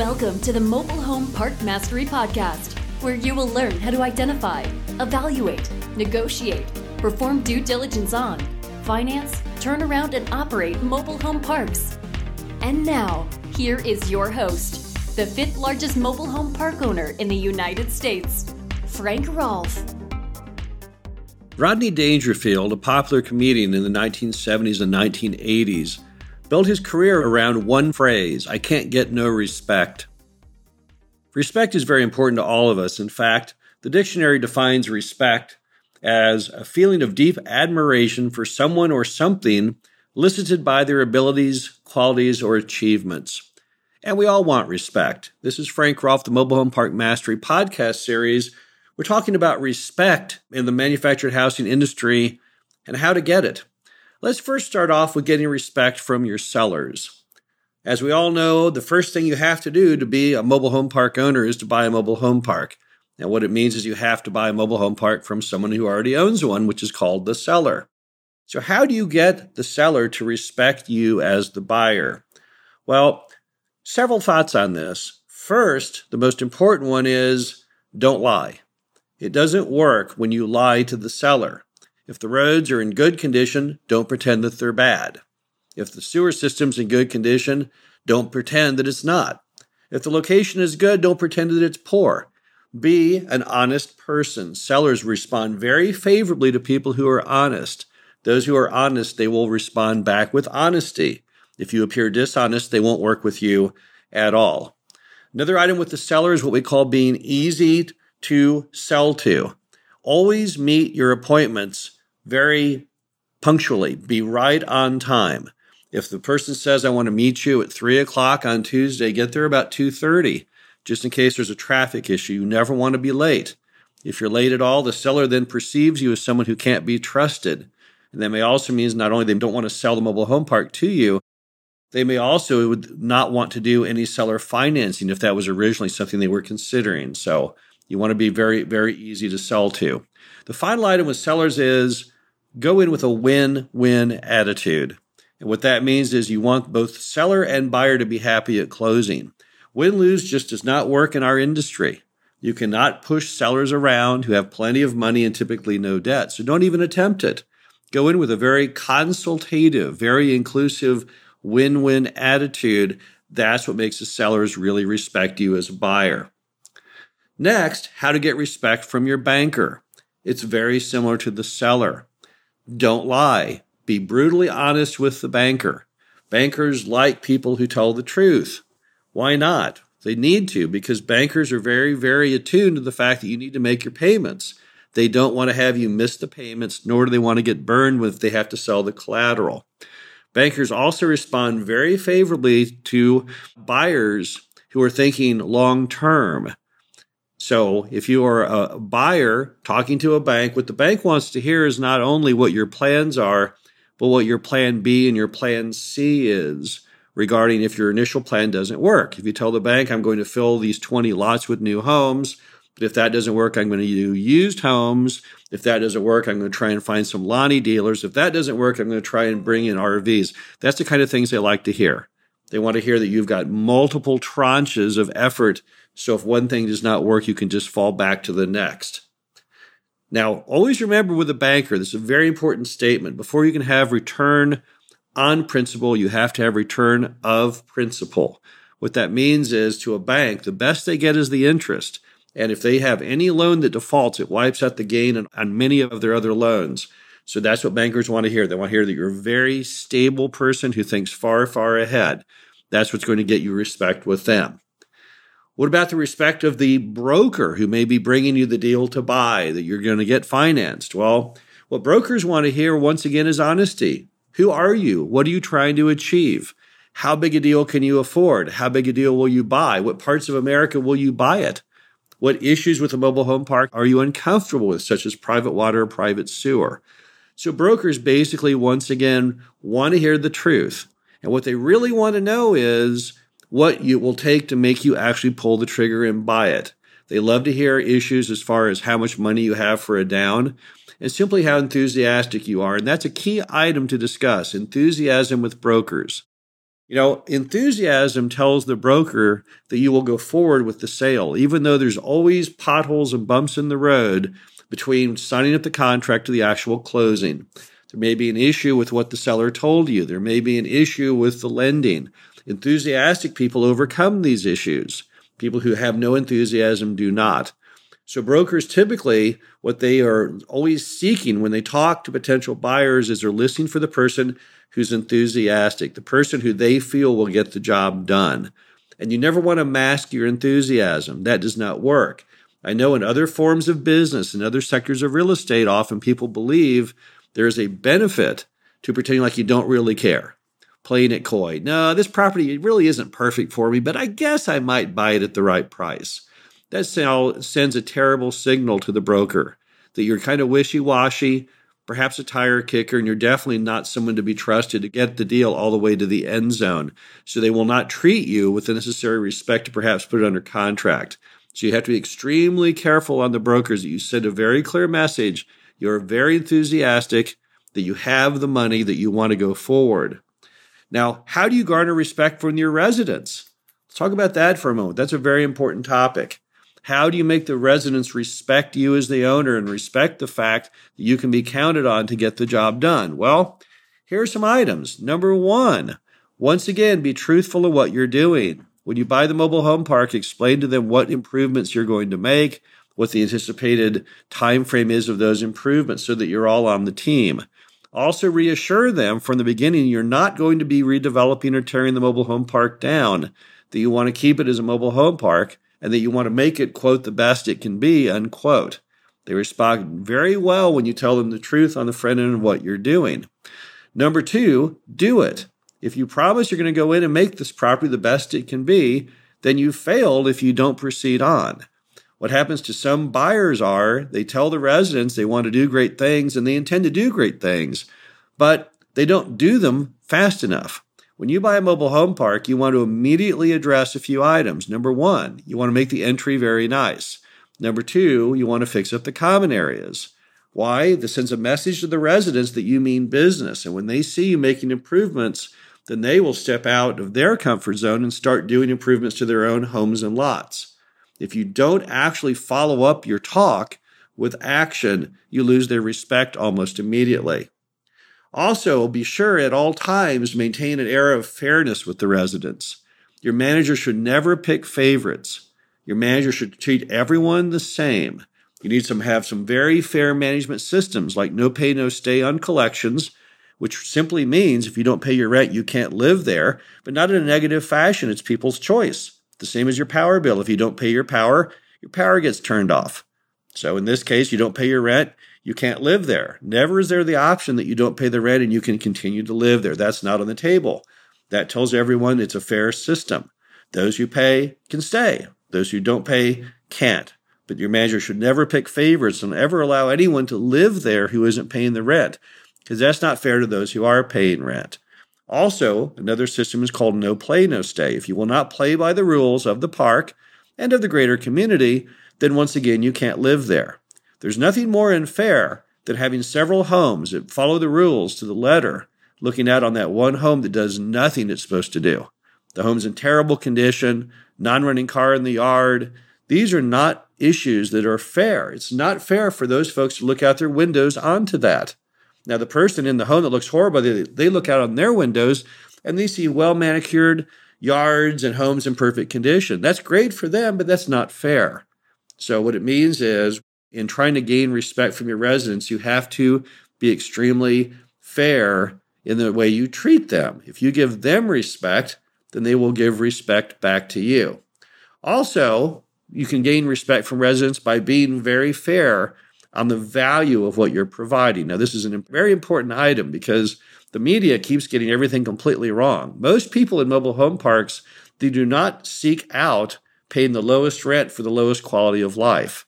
Welcome to the Mobile Home Park Mastery Podcast, where you will learn how to identify, evaluate, negotiate, perform due diligence on, finance, turn around, and operate mobile home parks. And now, here is your host, the fifth largest mobile home park owner in the United States, Frank Rolfe. Rodney Dangerfield, a popular comedian in the 1970s and 1980s, built his career around one phrase I can't get no respect. Respect is very important to all of us. In fact, the dictionary defines respect as a feeling of deep admiration for someone or something elicited by their abilities, qualities, or achievements. And we all want respect. This is Frank Rolfe, the Mobile Home Park Mastery podcast series. We're talking about respect in the manufactured housing industry and how to get it. Let's first start off with getting respect from your sellers. As we all know, the first thing you have to do to be a mobile home park owner is to buy a mobile home park. And what it means is you have to buy a mobile home park from someone who already owns one, which is called the seller. So, how do you get the seller to respect you as the buyer? Well, several thoughts on this. First, the most important one is don't lie. It doesn't work when you lie to the seller. If the roads are in good condition, don't pretend that they're bad. If the sewer system's in good condition, don't pretend that it's not. If the location is good, don't pretend that it's poor. Be an honest person. Sellers respond very favorably to people who are honest. Those who are honest, they will respond back with honesty. If you appear dishonest, they won't work with you at all. Another item with the seller is what we call being easy to sell to. Always meet your appointments very punctually, be right on time. If the person says, I want to meet you at three o'clock on Tuesday, get there about 2.30, just in case there's a traffic issue. You never want to be late. If you're late at all, the seller then perceives you as someone who can't be trusted. And that may also mean not only they don't want to sell the mobile home park to you, they may also would not want to do any seller financing if that was originally something they were considering. So you want to be very, very easy to sell to. The final item with sellers is go in with a win win attitude. And what that means is you want both seller and buyer to be happy at closing. Win lose just does not work in our industry. You cannot push sellers around who have plenty of money and typically no debt. So don't even attempt it. Go in with a very consultative, very inclusive win win attitude. That's what makes the sellers really respect you as a buyer. Next, how to get respect from your banker. It's very similar to the seller. Don't lie. Be brutally honest with the banker. Bankers like people who tell the truth. Why not? They need to because bankers are very, very attuned to the fact that you need to make your payments. They don't want to have you miss the payments, nor do they want to get burned if they have to sell the collateral. Bankers also respond very favorably to buyers who are thinking long term. So if you are a buyer talking to a bank, what the bank wants to hear is not only what your plans are, but what your plan B and your plan C is regarding if your initial plan doesn't work. If you tell the bank, I'm going to fill these 20 lots with new homes, but if that doesn't work, I'm going to do used homes. If that doesn't work, I'm going to try and find some Lonnie dealers. If that doesn't work, I'm going to try and bring in RVs. That's the kind of things they like to hear. They want to hear that you've got multiple tranches of effort so if one thing does not work, you can just fall back to the next. Now, always remember with a banker, this is a very important statement. Before you can have return on principal, you have to have return of principal. What that means is to a bank, the best they get is the interest. And if they have any loan that defaults, it wipes out the gain on many of their other loans. So that's what bankers want to hear. They want to hear that you're a very stable person who thinks far, far ahead. That's what's going to get you respect with them. What about the respect of the broker who may be bringing you the deal to buy that you're going to get financed? Well, what brokers want to hear once again is honesty. Who are you? What are you trying to achieve? How big a deal can you afford? How big a deal will you buy? What parts of America will you buy it? What issues with a mobile home park are you uncomfortable with, such as private water or private sewer? So, brokers basically, once again, want to hear the truth. And what they really want to know is what it will take to make you actually pull the trigger and buy it. They love to hear issues as far as how much money you have for a down and simply how enthusiastic you are. And that's a key item to discuss enthusiasm with brokers. You know, enthusiasm tells the broker that you will go forward with the sale, even though there's always potholes and bumps in the road between signing up the contract to the actual closing. There may be an issue with what the seller told you. There may be an issue with the lending. Enthusiastic people overcome these issues. People who have no enthusiasm do not. So brokers typically what they are always seeking when they talk to potential buyers is they're listening for the person who's enthusiastic, the person who they feel will get the job done. And you never want to mask your enthusiasm. That does not work. I know in other forms of business and other sectors of real estate, often people believe there is a benefit to pretending like you don't really care, playing it coy. No, this property really isn't perfect for me, but I guess I might buy it at the right price that sends a terrible signal to the broker that you're kind of wishy washy, perhaps a tire kicker, and you're definitely not someone to be trusted to get the deal all the way to the end zone. So they will not treat you with the necessary respect to perhaps put it under contract. So you have to be extremely careful on the brokers that you send a very clear message. You're very enthusiastic that you have the money that you want to go forward. Now, how do you garner respect from your residents? Let's talk about that for a moment. That's a very important topic. How do you make the residents respect you as the owner and respect the fact that you can be counted on to get the job done? Well, here are some items. Number one, once again, be truthful of what you're doing. When you buy the mobile home park, explain to them what improvements you're going to make, what the anticipated time frame is of those improvements so that you're all on the team. Also reassure them from the beginning you're not going to be redeveloping or tearing the mobile home park down, that you want to keep it as a mobile home park and that you want to make it, quote, the best it can be, unquote. They respond very well when you tell them the truth on the front end of what you're doing. Number two, do it. If you promise you're going to go in and make this property the best it can be, then you failed if you don't proceed on. What happens to some buyers are they tell the residents they want to do great things and they intend to do great things, but they don't do them fast enough. When you buy a mobile home park, you want to immediately address a few items. Number one, you want to make the entry very nice. Number two, you want to fix up the common areas. Why? This sends a message to the residents that you mean business. And when they see you making improvements, then they will step out of their comfort zone and start doing improvements to their own homes and lots. If you don't actually follow up your talk with action, you lose their respect almost immediately. Also, be sure at all times maintain an air of fairness with the residents. Your manager should never pick favorites. Your manager should treat everyone the same. You need to have some very fair management systems like no pay, no stay on collections, which simply means if you don't pay your rent, you can't live there, but not in a negative fashion. It's people's choice. The same as your power bill. If you don't pay your power, your power gets turned off. So in this case, you don't pay your rent, you can't live there. Never is there the option that you don't pay the rent and you can continue to live there. That's not on the table. That tells everyone it's a fair system. Those who pay can stay. Those who don't pay can't. But your manager should never pick favorites and ever allow anyone to live there who isn't paying the rent, because that's not fair to those who are paying rent. Also, another system is called no play, no stay. If you will not play by the rules of the park and of the greater community, then once again you can't live there. There's nothing more unfair than having several homes that follow the rules to the letter, looking out on that one home that does nothing it's supposed to do. The home's in terrible condition, non running car in the yard. These are not issues that are fair. It's not fair for those folks to look out their windows onto that. Now, the person in the home that looks horrible, they, they look out on their windows and they see well manicured yards and homes in perfect condition. That's great for them, but that's not fair. So, what it means is in trying to gain respect from your residents, you have to be extremely fair in the way you treat them. If you give them respect, then they will give respect back to you. Also, you can gain respect from residents by being very fair on the value of what you're providing. Now, this is a very important item because the media keeps getting everything completely wrong. Most people in mobile home parks, they do not seek out paying the lowest rent for the lowest quality of life.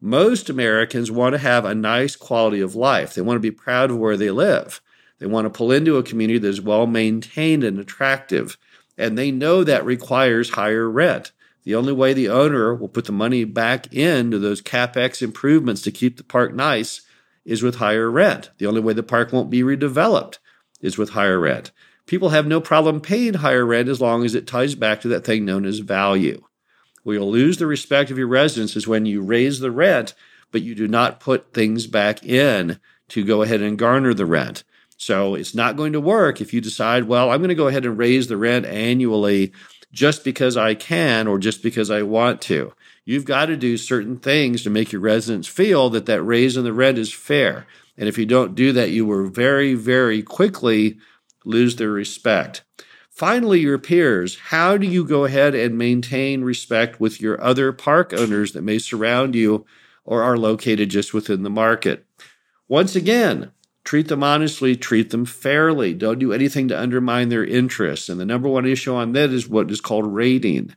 Most Americans want to have a nice quality of life. They want to be proud of where they live. They want to pull into a community that is well maintained and attractive. And they know that requires higher rent. The only way the owner will put the money back into those capex improvements to keep the park nice is with higher rent. The only way the park won't be redeveloped is with higher rent. people have no problem paying higher rent as long as it ties back to that thing known as value. Where you'll lose the respect of your residents is when you raise the rent, but you do not put things back in to go ahead and garner the rent. So it's not going to work if you decide, well, I'm going to go ahead and raise the rent annually just because I can or just because I want to. You've got to do certain things to make your residents feel that that raise in the rent is fair. And if you don't do that, you will very, very quickly lose their respect. Finally, your peers. How do you go ahead and maintain respect with your other park owners that may surround you or are located just within the market? Once again, treat them honestly, treat them fairly. Don't do anything to undermine their interests. And the number one issue on that is what is called raiding.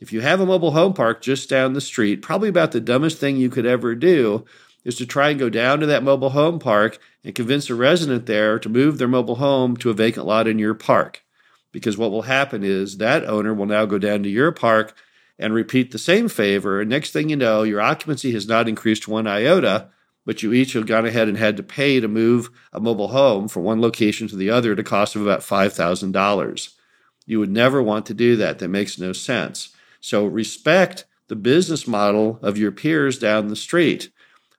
If you have a mobile home park just down the street, probably about the dumbest thing you could ever do is to try and go down to that mobile home park and convince a resident there to move their mobile home to a vacant lot in your park. Because what will happen is that owner will now go down to your park and repeat the same favor. And next thing you know, your occupancy has not increased one iota, but you each have gone ahead and had to pay to move a mobile home from one location to the other at a cost of about $5,000. You would never want to do that. That makes no sense. So respect the business model of your peers down the street.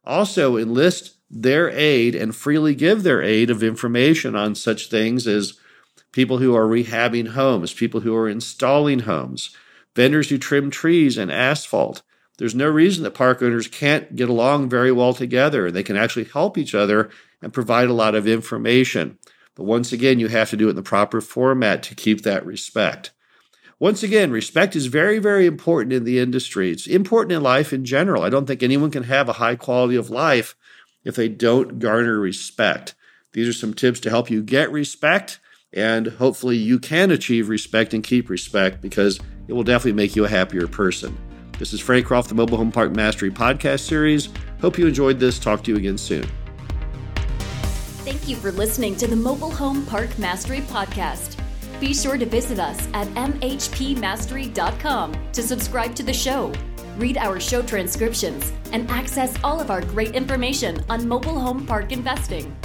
Also, enlist their aid and freely give their aid of information on such things as people who are rehabbing homes, people who are installing homes, vendors who trim trees and asphalt. There's no reason that park owners can't get along very well together. They can actually help each other and provide a lot of information. But once again, you have to do it in the proper format to keep that respect. Once again, respect is very, very important in the industry. It's important in life in general. I don't think anyone can have a high quality of life if they don't garner respect. These are some tips to help you get respect, and hopefully, you can achieve respect and keep respect because it will definitely make you a happier person. This is Frank Rolfe, the Mobile Home Park Mastery podcast series. Hope you enjoyed this. Talk to you again soon. Thank you for listening to the Mobile Home Park Mastery podcast. Be sure to visit us at mhpmastery.com to subscribe to the show, read our show transcriptions, and access all of our great information on mobile home park investing.